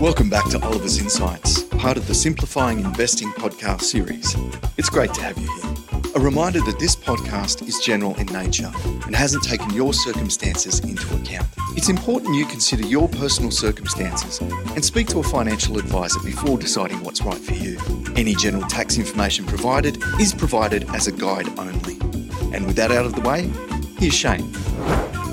Welcome back to Oliver's Insights, part of the Simplifying Investing podcast series. It's great to have you here. A reminder that this podcast is general in nature and hasn't taken your circumstances into account. It's important you consider your personal circumstances and speak to a financial advisor before deciding what's right for you. Any general tax information provided is provided as a guide only. And with that out of the way, here's Shane.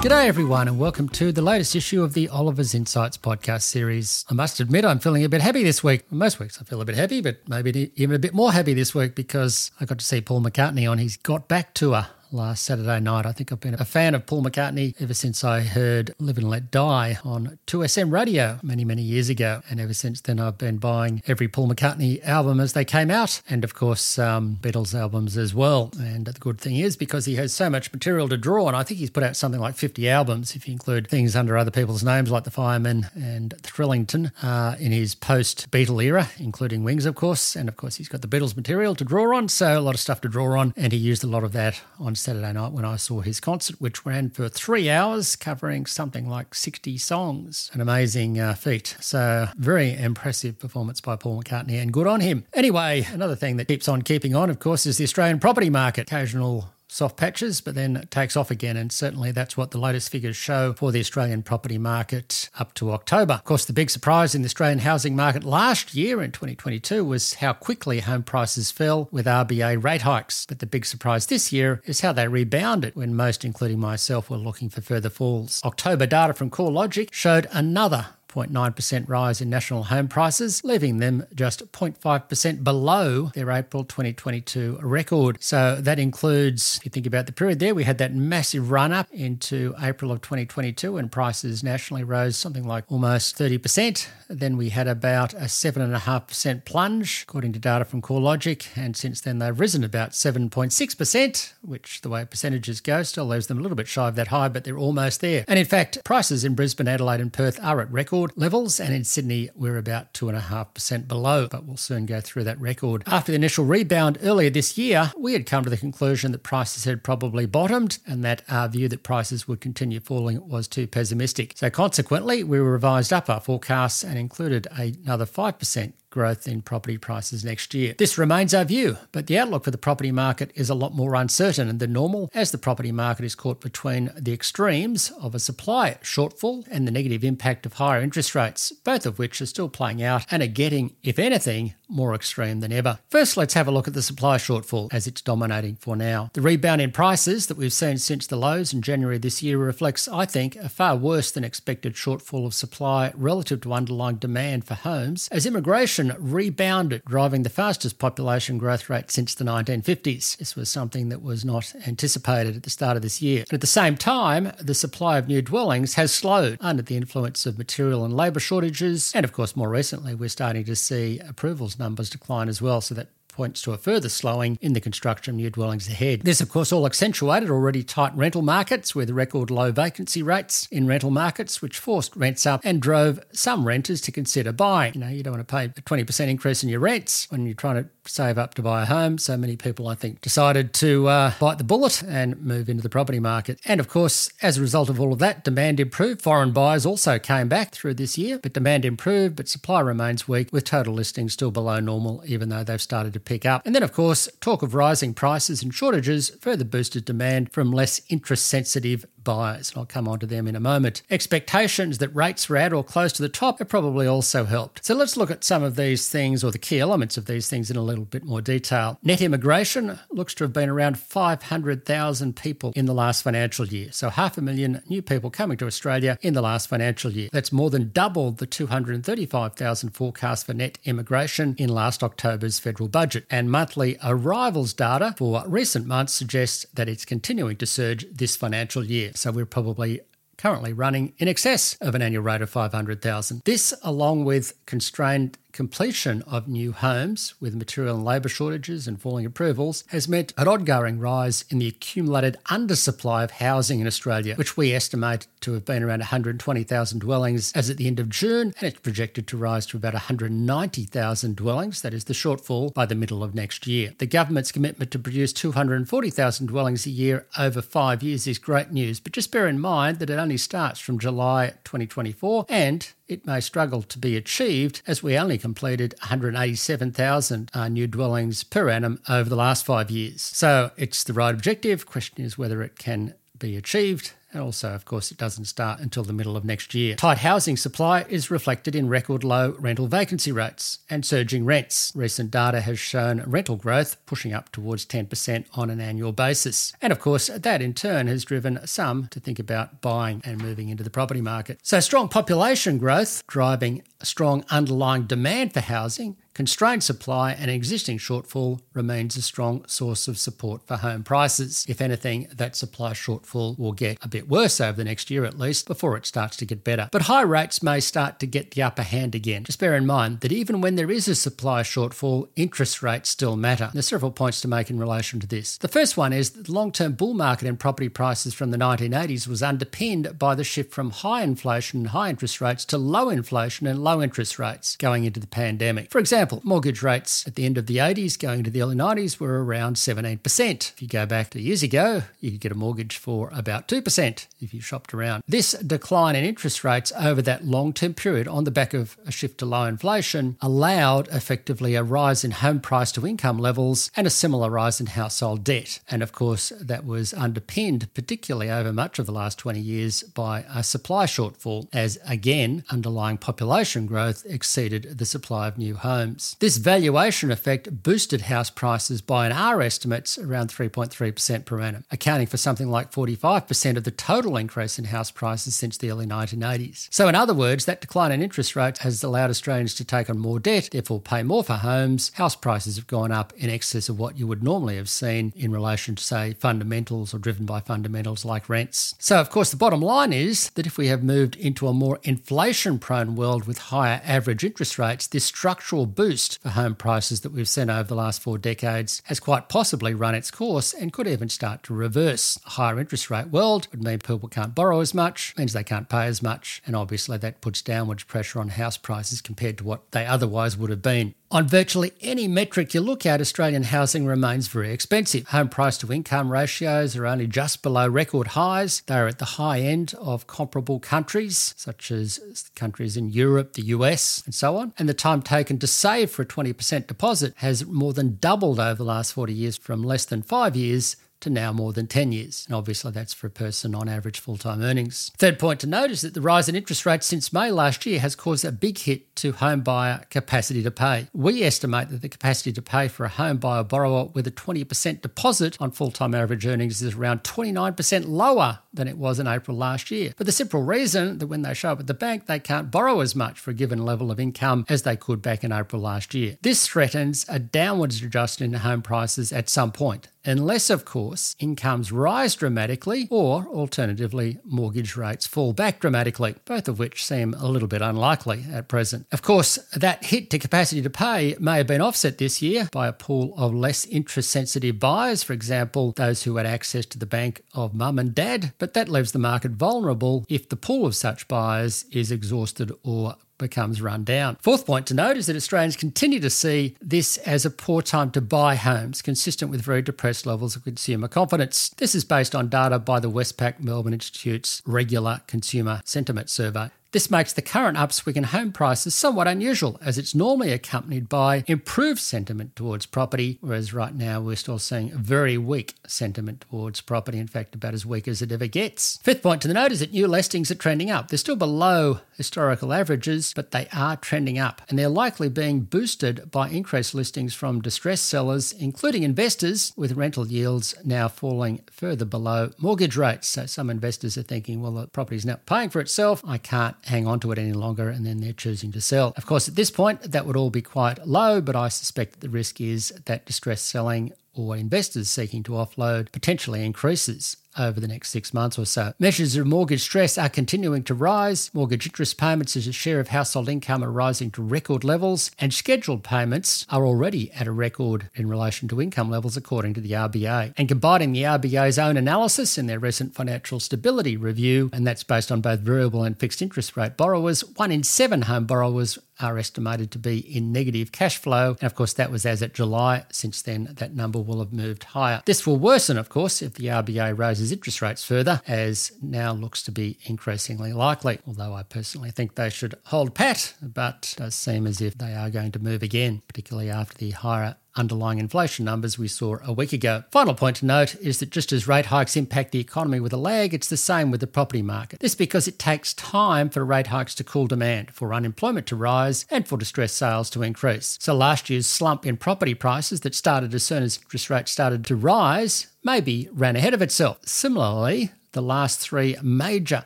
G'day, everyone, and welcome to the latest issue of the Oliver's Insights podcast series. I must admit, I'm feeling a bit happy this week. Most weeks I feel a bit happy, but maybe even a bit more happy this week because I got to see Paul McCartney on his Got Back tour last Saturday night. I think I've been a fan of Paul McCartney ever since I heard Live and Let Die on 2SM radio many, many years ago. And ever since then, I've been buying every Paul McCartney album as they came out, and of course, um, Beatles albums as well. And the good thing is, because he has so much material to draw on, I think he's put out something like 50 albums, if you include things under other people's names like The Fireman and Thrillington uh, in his post Beatle era, including Wings, of course. And of course, he's got the Beatles material to draw on, so a lot of stuff to draw on. And he used a lot of that on Saturday night when I saw his concert, which ran for three hours, covering something like 60 songs. An amazing uh, feat. So, very impressive performance by Paul McCartney, and good on him. Anyway, another thing that keeps on keeping on, of course, is the Australian property market. Occasional soft patches, but then it takes off again. And certainly that's what the latest figures show for the Australian property market up to October. Of course, the big surprise in the Australian housing market last year in 2022 was how quickly home prices fell with RBA rate hikes. But the big surprise this year is how they rebounded when most, including myself, were looking for further falls. October data from CoreLogic showed another 0.9% rise in national home prices, leaving them just 0.5% below their April 2022 record. So that includes, if you think about the period there, we had that massive run up into April of 2022 when prices nationally rose something like almost 30%. Then we had about a 7.5% plunge, according to data from CoreLogic. And since then, they've risen about 7.6%, which the way percentages go still leaves them a little bit shy of that high, but they're almost there. And in fact, prices in Brisbane, Adelaide, and Perth are at record record levels, and in Sydney, we're about 2.5% below, but we'll soon go through that record. After the initial rebound earlier this year, we had come to the conclusion that prices had probably bottomed and that our view that prices would continue falling was too pessimistic. So, consequently, we revised up our forecasts and included another 5% growth in property prices next year. This remains our view, but the outlook for the property market is a lot more uncertain than normal as the property market is caught between the extremes of a supply shortfall and the negative impact of higher interest rates, both of which are still playing out and are getting, if anything, more extreme than ever. First, let's have a look at the supply shortfall as it's dominating for now. The rebound in prices that we've seen since the lows in January this year reflects, I think, a far worse than expected shortfall of supply relative to underlying demand for homes as immigration rebounded, driving the fastest population growth rate since the 1950s. This was something that was not anticipated at the start of this year. And at the same time, the supply of new dwellings has slowed under the influence of material and labour shortages. And of course, more recently, we're starting to see approvals numbers decline as well. So that points to a further slowing in the construction of new dwellings ahead. This, of course, all accentuated already tight rental markets with record low vacancy rates in rental markets, which forced rents up and drove some renters to consider buying. You know, you don't want to pay a 20% increase in your rents when you're trying to save up to buy a home. So many people, I think, decided to uh, bite the bullet and move into the property market. And of course, as a result of all of that, demand improved. Foreign buyers also came back through this year, but demand improved, but supply remains weak, with total listings still below normal, even though they've started to pick up. And then, of course, talk of rising prices and shortages further boosted demand from less interest sensitive buyers. And I'll come on to them in a moment. Expectations that rates were at or close to the top have probably also helped. So let's look at some of these things or the key elements of these things in a little bit more detail. Net immigration looks to have been around 500,000 people in the last financial year. So half a million new people coming to Australia in the last financial year. That's more than double the 235,000 forecast for net immigration in last October's federal budget. And monthly arrivals data for recent months suggests that it's continuing to surge this financial year. So we're probably currently running in excess of an annual rate of 500,000. This, along with constrained completion of new homes with material and labour shortages and falling approvals has meant an ongoing rise in the accumulated undersupply of housing in Australia, which we estimate to have been around 120,000 dwellings as at the end of June, and it's projected to rise to about 190,000 dwellings, that is the shortfall, by the middle of next year. The government's commitment to produce 240,000 dwellings a year over five years is great news, but just bear in mind that it only starts from July 2024 and it may struggle to be achieved as we only completed 187,000 uh, new dwellings per annum over the last five years. So it's the right objective. Question is whether it can be achieved and also, of course, it doesn't start until the middle of next year. Tight housing supply is reflected in record low rental vacancy rates and surging rents. Recent data has shown rental growth pushing up towards 10% on an annual basis. And of course, that in turn has driven some to think about buying and moving into the property market. So, strong population growth driving strong underlying demand for housing Constrained supply and existing shortfall remains a strong source of support for home prices. If anything, that supply shortfall will get a bit worse over the next year at least before it starts to get better. But high rates may start to get the upper hand again. Just bear in mind that even when there is a supply shortfall, interest rates still matter. There's several points to make in relation to this. The first one is that the long term bull market in property prices from the 1980s was underpinned by the shift from high inflation and high interest rates to low inflation and low interest rates going into the pandemic. For example, example, mortgage rates at the end of the 80s going into the early 90s were around 17%. If you go back to years ago, you could get a mortgage for about 2% if you shopped around. This decline in interest rates over that long term period on the back of a shift to low inflation allowed effectively a rise in home price to income levels and a similar rise in household debt. And of course, that was underpinned, particularly over much of the last 20 years, by a supply shortfall, as again, underlying population growth exceeded the supply of new homes homes. This valuation effect boosted house prices by, in our estimates, around 3.3% per annum, accounting for something like 45% of the total increase in house prices since the early 1980s. So, in other words, that decline in interest rates has allowed Australians to take on more debt, therefore pay more for homes. House prices have gone up in excess of what you would normally have seen in relation to, say, fundamentals or driven by fundamentals like rents. So, of course, the bottom line is that if we have moved into a more inflation prone world with higher average interest rates, this structural boost boost for home prices that we've seen over the last four decades has quite possibly run its course and could even start to reverse. A higher interest rate world would mean people can't borrow as much, means they can't pay as much, and obviously that puts downwards pressure on house prices compared to what they otherwise would have been. On virtually any metric you look at, Australian housing remains very expensive. Home price to income ratios are only just below record highs. They are at the high end of comparable countries, such as countries in Europe, the US, and so on. And the time taken to save for a 20% deposit has more than doubled over the last 40 years from less than five years to now more than 10 years. And obviously, that's for a person on average full time earnings. Third point to note is that the rise in interest rates since May last year has caused a big hit to home buyer capacity to pay. We estimate that the capacity to pay for a home buyer borrower with a 20% deposit on full time average earnings is around 29% lower than it was in April last year. For the simple reason that when they show up at the bank, they can't borrow as much for a given level of income as they could back in April last year. This threatens a downwards adjustment in home prices at some point unless, of course, incomes rise dramatically or, alternatively, mortgage rates fall back dramatically, both of which seem a little bit unlikely at present. Of course, that hit to capacity to pay may have been offset this year by a pool of less interest sensitive buyers, for example, those who had access to the bank of mum and dad, but that leaves the market vulnerable if the pool of such buyers is exhausted or becomes run down. Fourth point to note is that Australians continue to see this as a poor time to buy homes, consistent with very depressed levels of consumer confidence. This is based on data by the Westpac Melbourne Institute's regular consumer sentiment survey. This makes the current upswing in home prices somewhat unusual, as it's normally accompanied by improved sentiment towards property, whereas right now we're still seeing very weak sentiment towards property, in fact, about as weak as it ever gets. Fifth point to the note is that new listings are trending up. They're still below historical averages, but they are trending up, and they're likely being boosted by increased listings from distressed sellers, including investors, with rental yields now falling further below mortgage rates. So some investors are thinking, well, the property's not paying for itself. I can't hang on to it any longer and then they're choosing to sell. Of course, at this point, that would all be quite low, but I suspect the risk is that distressed selling or investors seeking to offload potentially increases over the next six months or so. Measures of mortgage stress are continuing to rise. Mortgage interest payments as a share of household income are rising to record levels, and scheduled payments are already at a record in relation to income levels, according to the RBA. And combining the RBA's own analysis in their recent financial stability review, and that's based on both variable and fixed interest rate borrowers, one in seven home borrowers are estimated to be in negative cash flow. And of course, that was as at July. Since then, that number will have moved higher. This will worsen, of course, if the RBA raises interest rates further, as now looks to be increasingly likely. Although I personally think they should hold pat, but does seem as if they are going to move again, particularly after the higher underlying inflation numbers we saw a week ago. Final point to note is that just as rate hikes impact the economy with a lag, it's the same with the property market. This is because it takes time for rate hikes to cool demand, for unemployment to rise, and for distressed sales to increase. So last year's slump in property prices that started as soon as interest rates started to rise maybe ran ahead of itself. Similarly, the last three major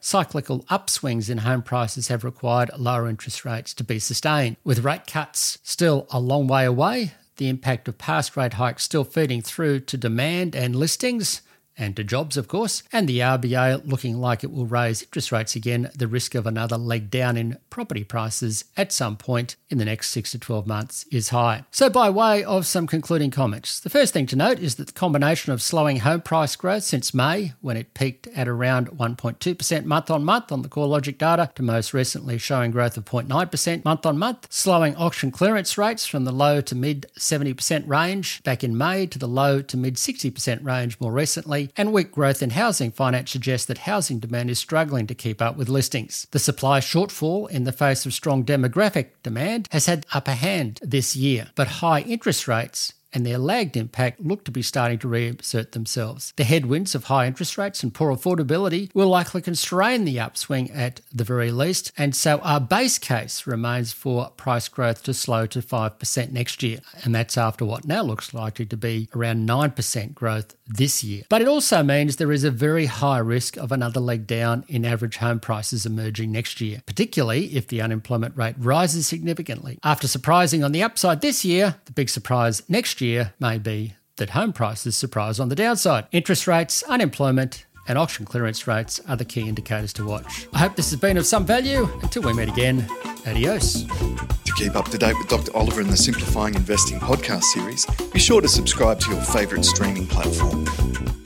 cyclical upswings in home prices have required lower interest rates to be sustained. With rate cuts still a long way away, the impact of past rate hikes still feeding through to demand and listings and to jobs, of course, and the RBA looking like it will raise interest rates again, the risk of another leg down in property prices at some point in the next 6 to 12 months is high. So, by way of some concluding comments, the first thing to note is that the combination of slowing home price growth since May, when it peaked at around 1.2% month on month on the CoreLogic data, to most recently showing growth of 0.9% month on month, slowing auction clearance rates from the low to mid 70% range back in May to the low to mid 60% range more recently, and weak growth in housing finance suggests that housing demand is struggling to keep up with listings. The supply shortfall in the face of strong demographic demand has had upper hand this year, but high interest rates and their lagged impact look to be starting to reassert themselves. The headwinds of high interest rates and poor affordability will likely constrain the upswing at the very least, and so our base case remains for price growth to slow to 5% next year, and that's after what now looks likely to be around 9% growth this year. But it also means there is a very high risk of another leg down in average home prices emerging next year, particularly if the unemployment rate rises significantly. After surprising on the upside this year, the big surprise year may be that home prices surprise on the downside. Interest rates, unemployment, and auction clearance rates are the key indicators to watch. I hope this has been of some value. Until we meet again, adios. To keep up to date with Dr. Oliver and the Simplifying Investing podcast series, be sure to subscribe to your favourite streaming platform.